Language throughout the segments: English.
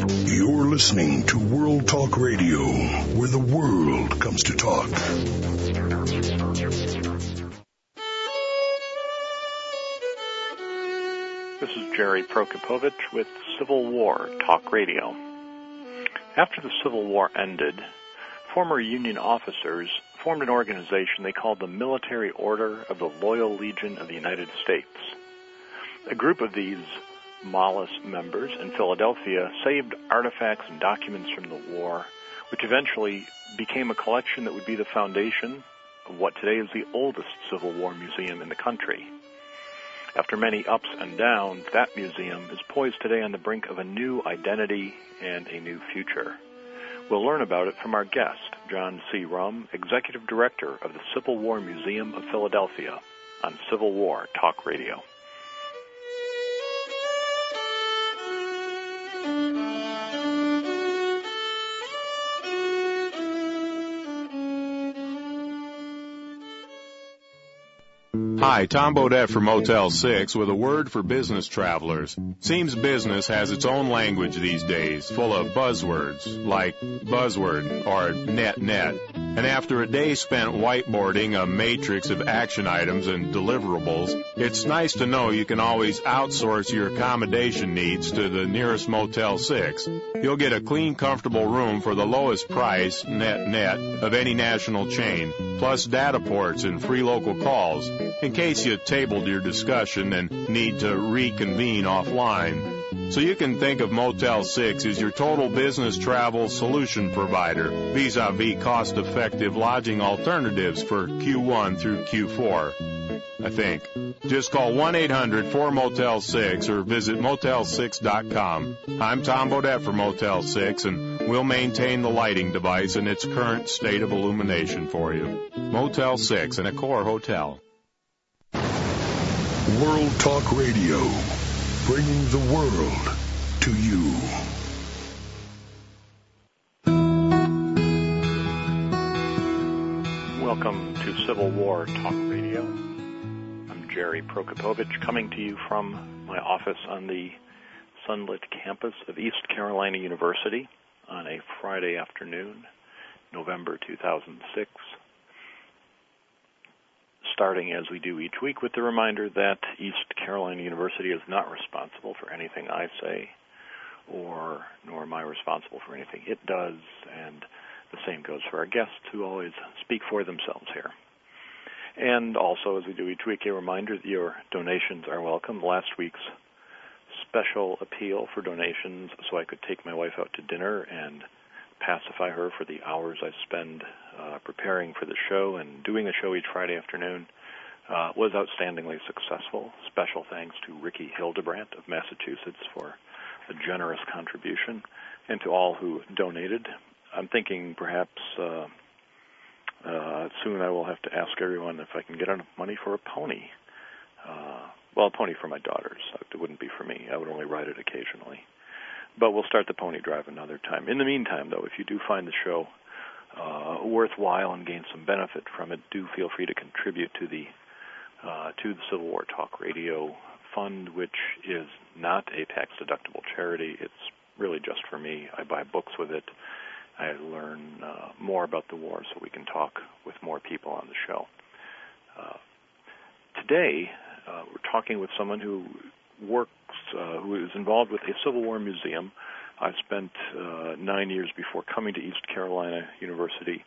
You're listening to World Talk Radio, where the world comes to talk. This is Jerry Prokopowicz with Civil War Talk Radio. After the Civil War ended, former Union officers formed an organization they called the Military Order of the Loyal Legion of the United States. A group of these Mollus members in Philadelphia saved artifacts and documents from the war, which eventually became a collection that would be the foundation of what today is the oldest Civil War museum in the country. After many ups and downs, that museum is poised today on the brink of a new identity and a new future. We'll learn about it from our guest, John C. Rumm, Executive Director of the Civil War Museum of Philadelphia, on Civil War Talk Radio. Hi, Tom Bodett from Motel 6 with a word for business travelers. Seems business has its own language these days, full of buzzwords like buzzword or net net. And after a day spent whiteboarding a matrix of action items and deliverables, it's nice to know you can always outsource your accommodation needs to the nearest Motel 6. You'll get a clean, comfortable room for the lowest price, net net, of any national chain, plus data ports and free local calls, in case you tabled your discussion and need to reconvene offline. So you can think of Motel 6 as your total business travel solution provider, vis-a-vis cost-effective lodging alternatives for Q1 through Q4. I think. Just call 1-800-4-MOTEL-6 or visit motel6.com. I'm Tom Bodett for Motel 6 and we'll maintain the lighting device in its current state of illumination for you. Motel 6 in Accor Hotel. World Talk Radio, bringing the world to you. Welcome to Civil War Talk Radio. I'm Jerry Prokopowicz, coming to you from my office on the sunlit campus of East Carolina University on a Friday afternoon, November 2006 starting as we do each week with the reminder that East Carolina University is not responsible for anything I say, or nor am I responsible for anything it does, and the same goes for our guests who always speak for themselves here. And also, as we do each week, a reminder that your donations are welcome. Last week's special appeal for donations so I could take my wife out to dinner and pacify her for the hours I spend uh, preparing for the show and doing a show each Friday afternoon uh, was outstandingly successful. Special thanks to Ricky Hildebrandt of Massachusetts for a generous contribution, and to all who donated. I'm thinking perhaps uh, uh, soon I will have to ask everyone if I can get enough money for a pony. Uh, well, a pony for my daughters. It wouldn't be for me. I would only ride it occasionally. But we'll start the pony drive another time. In the meantime, though, if you do find the show uh, worthwhile and gain some benefit from it, do feel free to contribute to the uh, to the Civil War Talk Radio Fund, which is not a tax deductible charity. It's really just for me. I buy books with it. I learn uh, more about the war so we can talk with more people on the show. Uh, today, uh, we're talking with someone who works, uh, who is involved with a Civil War museum I spent uh, nine years before coming to East Carolina University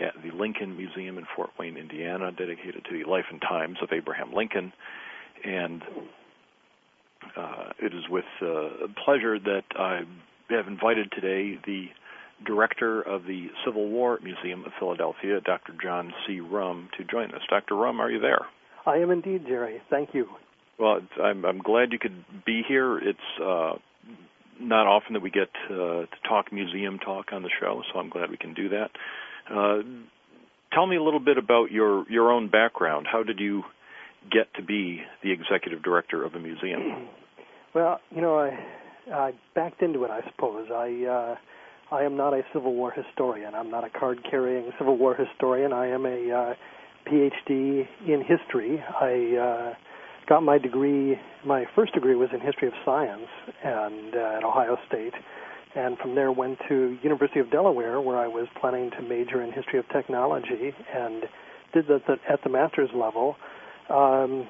at the Lincoln Museum in Fort Wayne, Indiana, dedicated to the life and times of Abraham Lincoln. And uh, it is with uh, pleasure that I have invited today the director of the Civil War Museum of Philadelphia, Dr. John C. Rumm, to join us. Dr. Rumm, are you there? I am indeed, Jerry. Thank you. Well, I'm, I'm glad you could be here. It's uh, not often that we get uh, to talk museum talk on the show, so I'm glad we can do that. Uh, tell me a little bit about your your own background. How did you get to be the executive director of a museum? Well, you know, I I backed into it. I suppose I uh, I am not a Civil War historian. I'm not a card-carrying Civil War historian. I am a uh, PhD in history. I uh, got my degree. My first degree was in history of science and uh, at Ohio State, and from there went to University of Delaware, where I was planning to major in history of technology, and did that at the master's level. Um,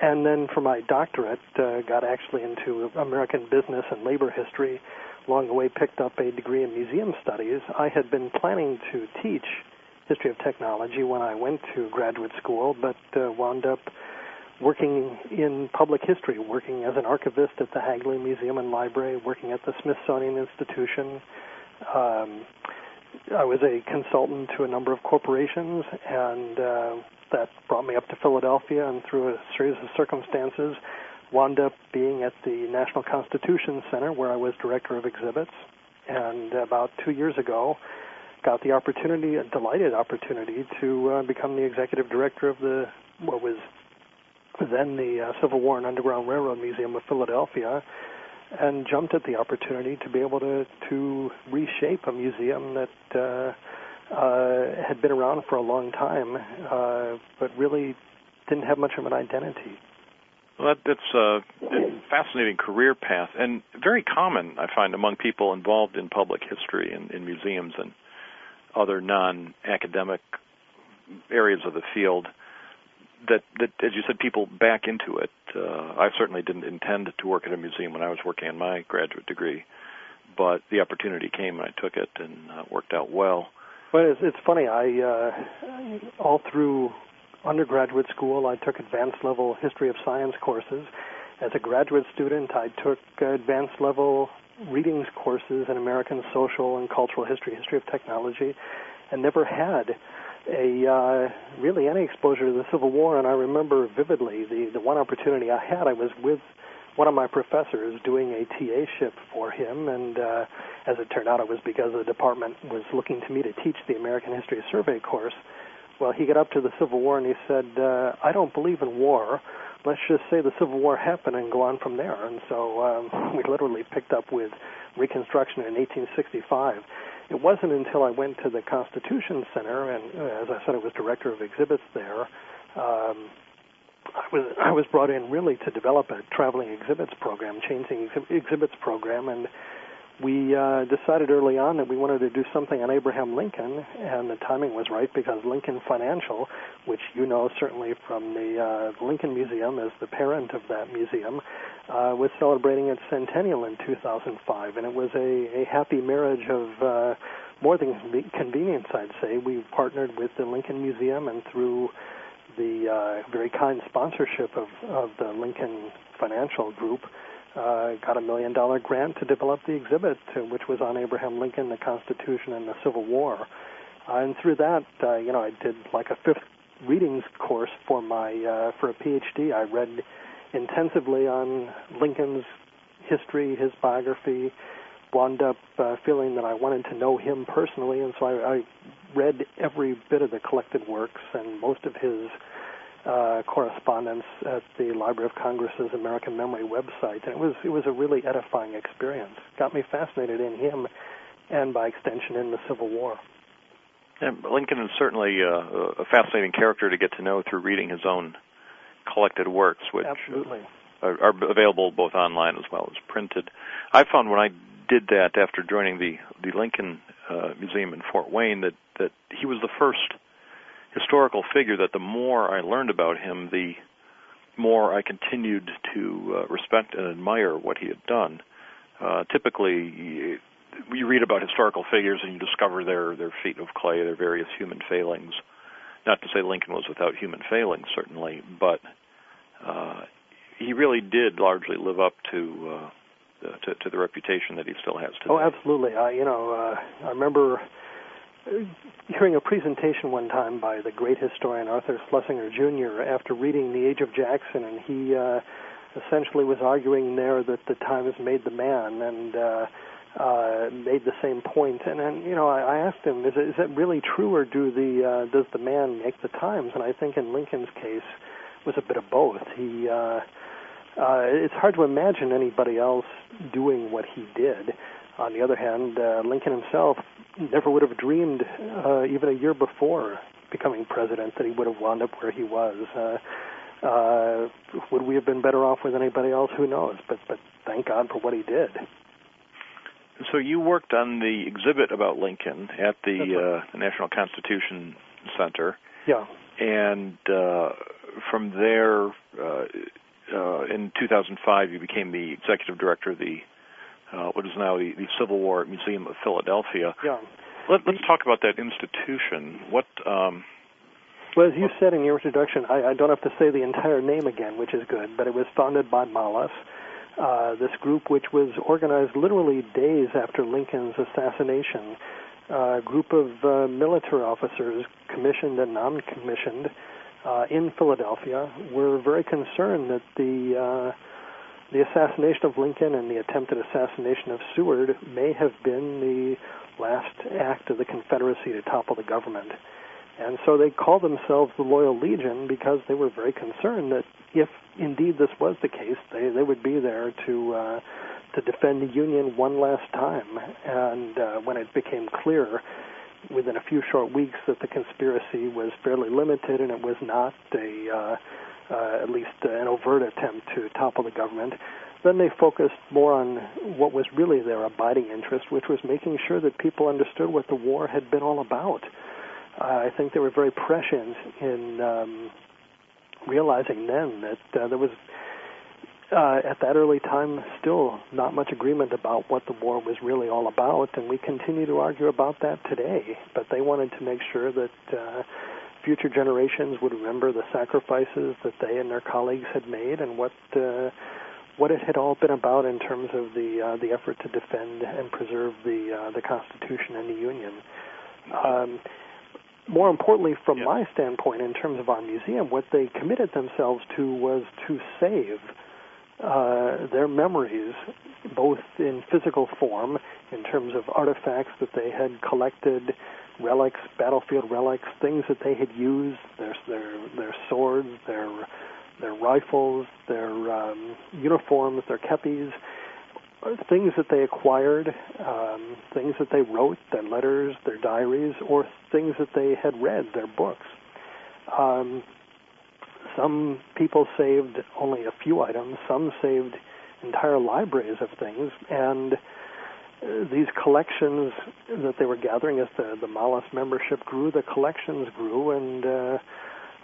and then for my doctorate, uh, got actually into American business and labor history. Along the way, picked up a degree in museum studies. I had been planning to teach history of technology when I went to graduate school, but uh, wound up working in public history, working as an archivist at the Hagley Museum and Library, working at the Smithsonian Institution. Um, I was a consultant to a number of corporations, and uh, that brought me up to Philadelphia, and through a series of circumstances, wound up being at the National Constitution Center, where I was director of exhibits. And about two years ago, got the opportunity, a delighted opportunity, to uh, become the executive director of the what was then the uh, Civil War and Underground Railroad Museum of Philadelphia, and jumped at the opportunity to be able to to reshape a museum that uh, uh, had been around for a long time, uh, but really didn't have much of an identity. Well, that, that's a fascinating career path, and very common, I find, among people involved in public history and in museums and other non-academic areas of the field that that as you said people back into it. Uh, I certainly didn't intend to work at a museum when I was working on my graduate degree but the opportunity came and I took it and uh, worked out well. Well it's, it's funny I uh, all through undergraduate school I took advanced level history of science courses. As a graduate student I took advanced level readings courses in American social and cultural history history of technology and never had a uh, really any exposure to the Civil War, and I remember vividly the the one opportunity I had. I was with one of my professors doing a TA ship for him, and uh, as it turned out, it was because the department was looking to me to teach the American History Survey course. Well, he got up to the Civil War and he said, uh, "I don't believe in war. Let's just say the Civil War happened and go on from there." And so um, we literally picked up with Reconstruction in 1865 it wasn't until I went to the Constitution Center, and uh, as I said, I was director of exhibits there. Um, I was I was brought in really to develop a traveling exhibits program, changing exhi- exhibits program, and we uh, decided early on that we wanted to do something on Abraham Lincoln, and the timing was right because Lincoln Financial, which you know certainly from the uh, Lincoln Museum as the parent of that museum, uh, was celebrating its centennial in 2005, and it was a, a happy marriage of uh, more than convenience, I'd say. We partnered with the Lincoln Museum, and through the uh, very kind sponsorship of, of the Lincoln Financial Group, uh, got a million dollar grant to develop the exhibit, uh, which was on Abraham Lincoln, the Constitution, and the Civil War. Uh, and through that, uh, you know, I did like a fifth readings course for my uh, for a PhD. I read intensively on Lincoln's history, his biography. Wound up uh, feeling that I wanted to know him personally, and so I, I read every bit of the collected works and most of his uh, correspondence at the Library of Congress's American Memory website, and it was it was a really edifying experience. Got me fascinated in him, and by extension in the Civil War. And Lincoln is certainly uh, a fascinating character to get to know through reading his own collected works, which Absolutely. Are, are available both online as well as printed. I found when I did that after joining the the Lincoln uh, Museum in Fort Wayne that that he was the first historical figure that the more I learned about him, the more I continued to uh, respect and admire what he had done. Uh, typically, you, you read about historical figures and you discover their their feet of clay, their various human failings. Not to say Lincoln was without human failings, certainly, but uh, he really did largely live up to, uh, to to the reputation that he still has today. Oh, absolutely. I, you know, uh, I remember hearing a presentation one time by the great historian Arthur Schlesinger Jr. after reading The Age of Jackson, and he uh, essentially was arguing there that the time has made the man, and uh, uh, made the same point. And then, you know, I, I asked him, is it, is that really true, or do the uh, does the man make the times? And I think in Lincoln's case, was a bit of both. He uh, uh, it's hard to imagine anybody else doing what he did. On the other hand, uh, Lincoln himself never would have dreamed, uh, even a year before becoming president, that he would have wound up where he was. Uh, uh, would we have been better off with anybody else? Who knows? But but thank God for what he did. So you worked on the exhibit about Lincoln at the, right. uh, the National Constitution Center. Yeah. And uh, from there, uh, uh, in 2005, you became the executive director of the uh, what is now the, the Civil War Museum of Philadelphia. Yeah. Let, us talk about that institution. What? Um, well, as you said in your introduction, I, I, don't have to say the entire name again, which is good, but it was founded by Mollus, uh, this group which was organized literally days after Lincoln's assassination. A group of uh, military officers, commissioned and non-commissioned, uh, in Philadelphia, were very concerned that the uh, the assassination of Lincoln and the attempted assassination of Seward may have been the last act of the Confederacy to topple the government. And so they called themselves the Loyal Legion because they were very concerned that if indeed this was the case, they, they would be there to uh, to defend the Union one last time. And uh, when it became clear within a few short weeks that the conspiracy was fairly limited and it was not a uh, uh, at least an overt attempt to topple the government. Then they focused more on what was really their abiding interest, which was making sure that people understood what the war had been all about. I think they were very prescient in um, realizing then that uh, there was, uh, at that early time, still not much agreement about what the war was really all about, and we continue to argue about that today. But they wanted to make sure that uh, future generations would remember the sacrifices that they and their colleagues had made and what uh, what it had all been about in terms of the uh, the effort to defend and preserve the uh, the Constitution and the Union. Um, more importantly, from yeah. my standpoint, in terms of our museum, what they committed themselves to was to save uh, their memories, both in physical form, in terms of artifacts that they had collected relics, battlefield relics, things that they had used, their their their swords, their their rifles, their um, uniforms, their kepis, things that they acquired, um, things that they wrote, their letters, their diaries, or things that they had read, their books. Um, some people saved only a few items. Some saved entire libraries of things, and these collections that they were gathering as the the Mollus membership grew, the collections grew, and uh,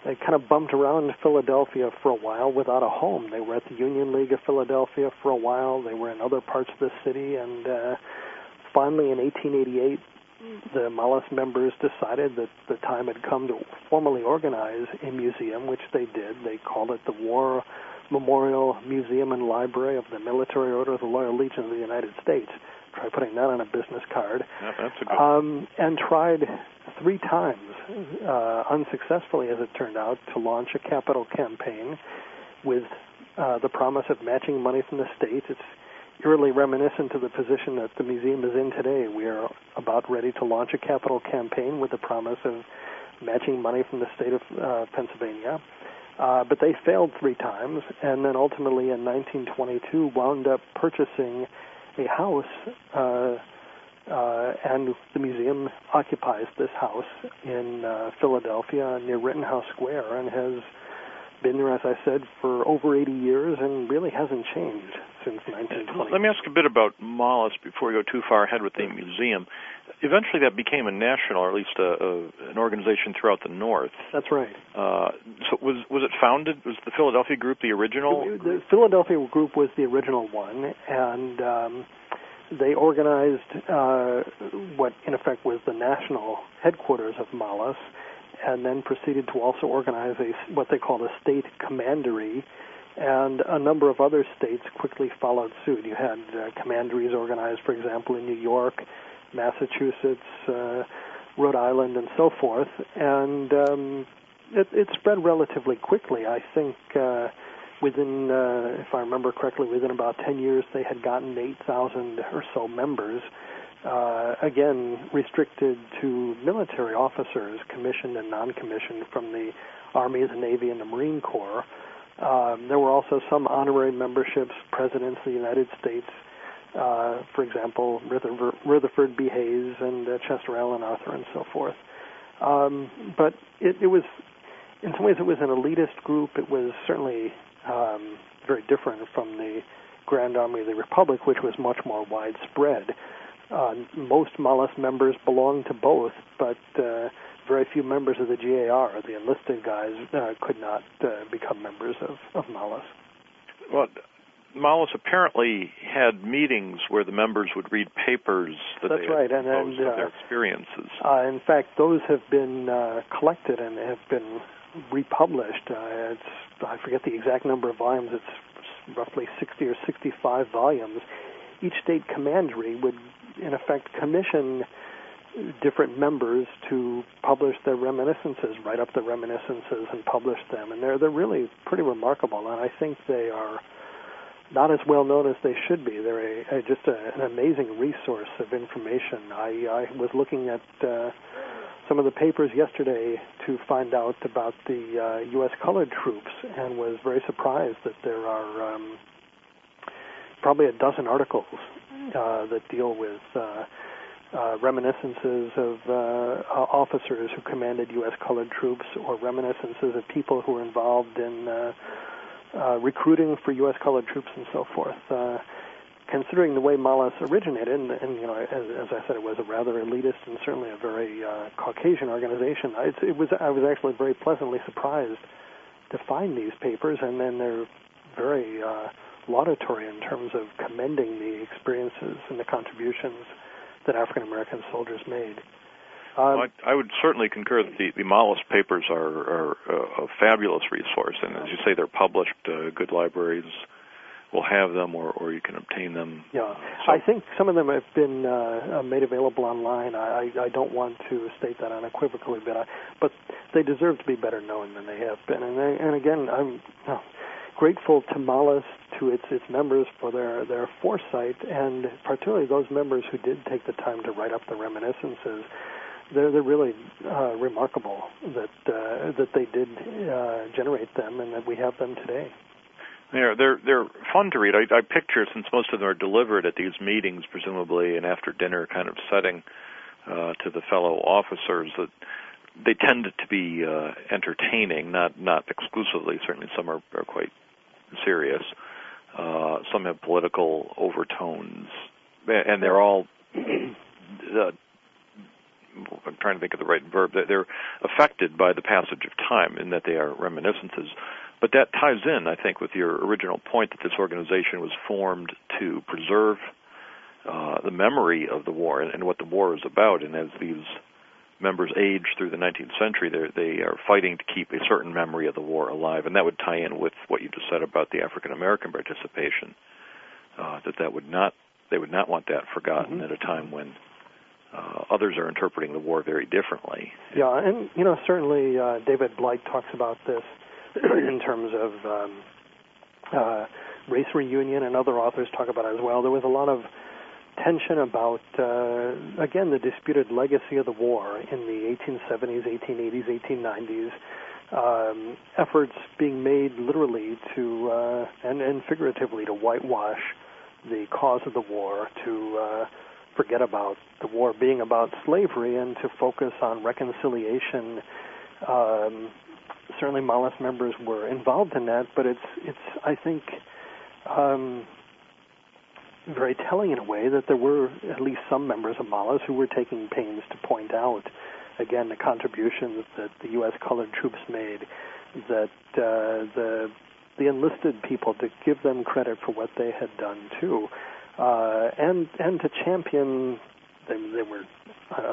they kind of bumped around Philadelphia for a while without a home. They were at the Union League of Philadelphia for a while. They were in other parts of the city, and uh, finally, in 1888, the Mollus members decided that the time had come to formally organize a museum, which they did. They called it the War Memorial Museum and Library of the Military Order of the Loyal Legion of the United States try putting that on a business card. Yeah, that's a good. Um, and tried three times, uh, unsuccessfully as it turned out, to launch a capital campaign with uh, the promise of matching money from the state. It's eerily reminiscent of the position that the museum is in today. We are about ready to launch a capital campaign with the promise of matching money from the state of uh, Pennsylvania. Uh, but they failed three times, and then ultimately in 1922 wound up purchasing a house, uh, uh, and the museum occupies this house in uh, Philadelphia near Rittenhouse Square and has been there, as I said, for over 80 years and really hasn't changed since 1920. Let me ask a bit about Mollus before we go too far ahead with the museum. Eventually, that became a national, or at least a, a, an organization throughout the North. That's right. Uh, so, was was it founded? Was the Philadelphia group the original? The, the Philadelphia group was the original one, and um, they organized uh, what, in effect, was the national headquarters of Mollus and then proceeded to also organize a what they called a state commandery, and a number of other states quickly followed suit. You had uh, commanderies organized, for example, in New York, Massachusetts, uh, Rhode Island, and so forth, and um, it, it spread relatively quickly. I think uh, within, uh, if I remember correctly, within about 10 years, they had gotten 8,000 or so members uh, again, restricted to military officers, commissioned and non-commissioned from the Army, the Navy, and the Marine Corps. Um, there were also some honorary memberships, presidents of the United States, uh, for example, Rutherford, Rutherford B. Hayes and uh, Chester Alan Arthur, and so forth. Um, but it, it was, in some ways, it was an elitist group. It was certainly um, very different from the Grand Army of the Republic, which was much more widespread. Uh, most Mollus members belonged to both, but uh, very few members of the GAR, the enlisted guys, uh, could not uh, become members of, of Mollus. Well, Mollus apparently had meetings where the members would read papers that That's they right, and, and uh, their experiences. Uh, in fact, those have been uh, collected and have been republished. Uh, it's I forget the exact number of volumes. It's roughly 60 or 65 volumes. Each state commandery would, in effect, commission different members to publish their reminiscences, write up the reminiscences, and publish them. And they're they're really pretty remarkable. And I think they are not as well known as they should be. They're a, a, just a, an amazing resource of information. I, I was looking at uh, some of the papers yesterday to find out about the uh, U.S. colored troops and was very surprised that there are um, probably a dozen articles uh, that deal with uh, uh, reminiscences of uh, officers who commanded U.S. colored troops or reminiscences of people who were involved in uh, uh, recruiting for U.S. colored troops and so forth. Uh, considering the way Mollus originated, and, and you know, as, as, I said, it was a rather elitist and certainly a very uh, Caucasian organization. It's, it was I was actually very pleasantly surprised to find these papers, and then they're very uh, laudatory in terms of commending the experiences and the contributions that African American soldiers made. Um, well, I, I, would certainly concur that the, the Mollus papers are, are a, a, fabulous resource, and as you say, they're published. Uh, good libraries will have them, or, or you can obtain them. Yeah, so. I think some of them have been uh, made available online. I, I, I don't want to state that unequivocally, but I, but they deserve to be better known than they have been. And they, and again, I'm uh, grateful to Mollus, to its its members for their their foresight, and particularly those members who did take the time to write up the reminiscences they're they're really uh, remarkable that uh, that they did uh, generate them and that we have them today. They're they're they're fun to read. I, I picture since most of them are delivered at these meetings, presumably, and after dinner kind of setting uh, to the fellow officers that they tend to be uh, entertaining, not not exclusively. Certainly, some are, are quite serious. Uh, some have political overtones, and they're all uh, I'm trying to think of the right verb. They're affected by the passage of time in that they are reminiscences. But that ties in, I think, with your original point that this organization was formed to preserve uh, the memory of the war and, and what the war is about. And as these members age through the 19th century, they are fighting to keep a certain memory of the war alive, and that would tie in with what you just said about the African American participation. Uh, that that would not they would not want that forgotten mm-hmm. at a time when uh, others are interpreting the war very differently. Yeah, and you know certainly uh, David Blight talks about this in terms of um, uh, race reunion, and other authors talk about it as well. There was a lot of tension about uh, again the disputed legacy of the war in the 1870s, 1880s, 1890s. Um, efforts being made literally to uh, and, and figuratively to whitewash the cause of the war, to uh, forget about the war being about slavery and to focus on reconciliation. Um, certainly, Mollus members were involved in that, but it's it's I think um, very telling in a way that there were at least some members of Mollus who were taking pains to point out again the contributions that the U.S. colored troops made, that uh, the the enlisted people to give them credit for what they had done too uh, and and to champion. They, they were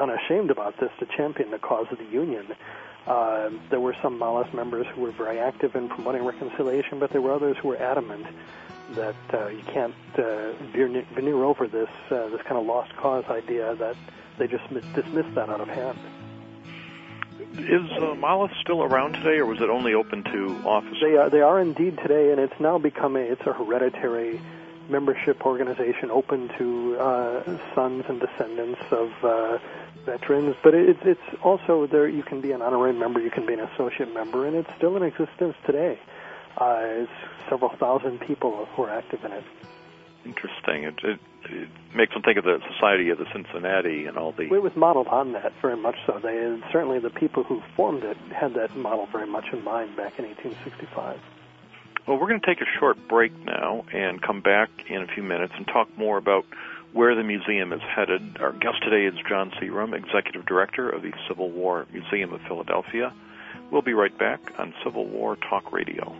unashamed about this to champion the cause of the Union. Uh, there were some Mollus members who were very active in promoting reconciliation, but there were others who were adamant that uh, you can't uh, veneer, veneer over this uh, this kind of lost cause idea that they just dismissed that out of hand. Is uh, still around today, or was it only open to officers? They are. They are indeed today, and it's now become a it's a hereditary membership organization open to uh, sons and descendants of uh, veterans. But it, it's also there. You can be an honorary member, you can be an associate member, and it's still in existence today. Uh, it's several thousand people who are active in it. Interesting. It, it, it makes one think of the Society of the Cincinnati and all the. It was modeled on that very much so. They certainly the people who formed it had that model very much in mind back in 1865. Well, we're going to take a short break now and come back in a few minutes and talk more about where the museum is headed. Our guest today is John C. Rumm, Executive Director of the Civil War Museum of Philadelphia. We'll be right back on Civil War Talk Radio.